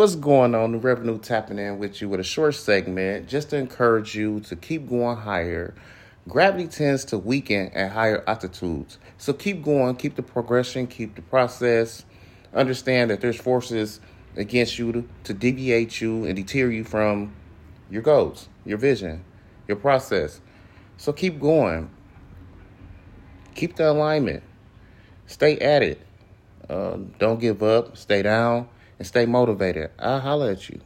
What's going on? The revenue tapping in with you with a short segment just to encourage you to keep going higher. Gravity tends to weaken at higher altitudes. So keep going, keep the progression, keep the process. Understand that there's forces against you to, to deviate you and deter you from your goals, your vision, your process. So keep going. Keep the alignment. Stay at it. Uh, don't give up. Stay down and stay motivated. I'll holler at you.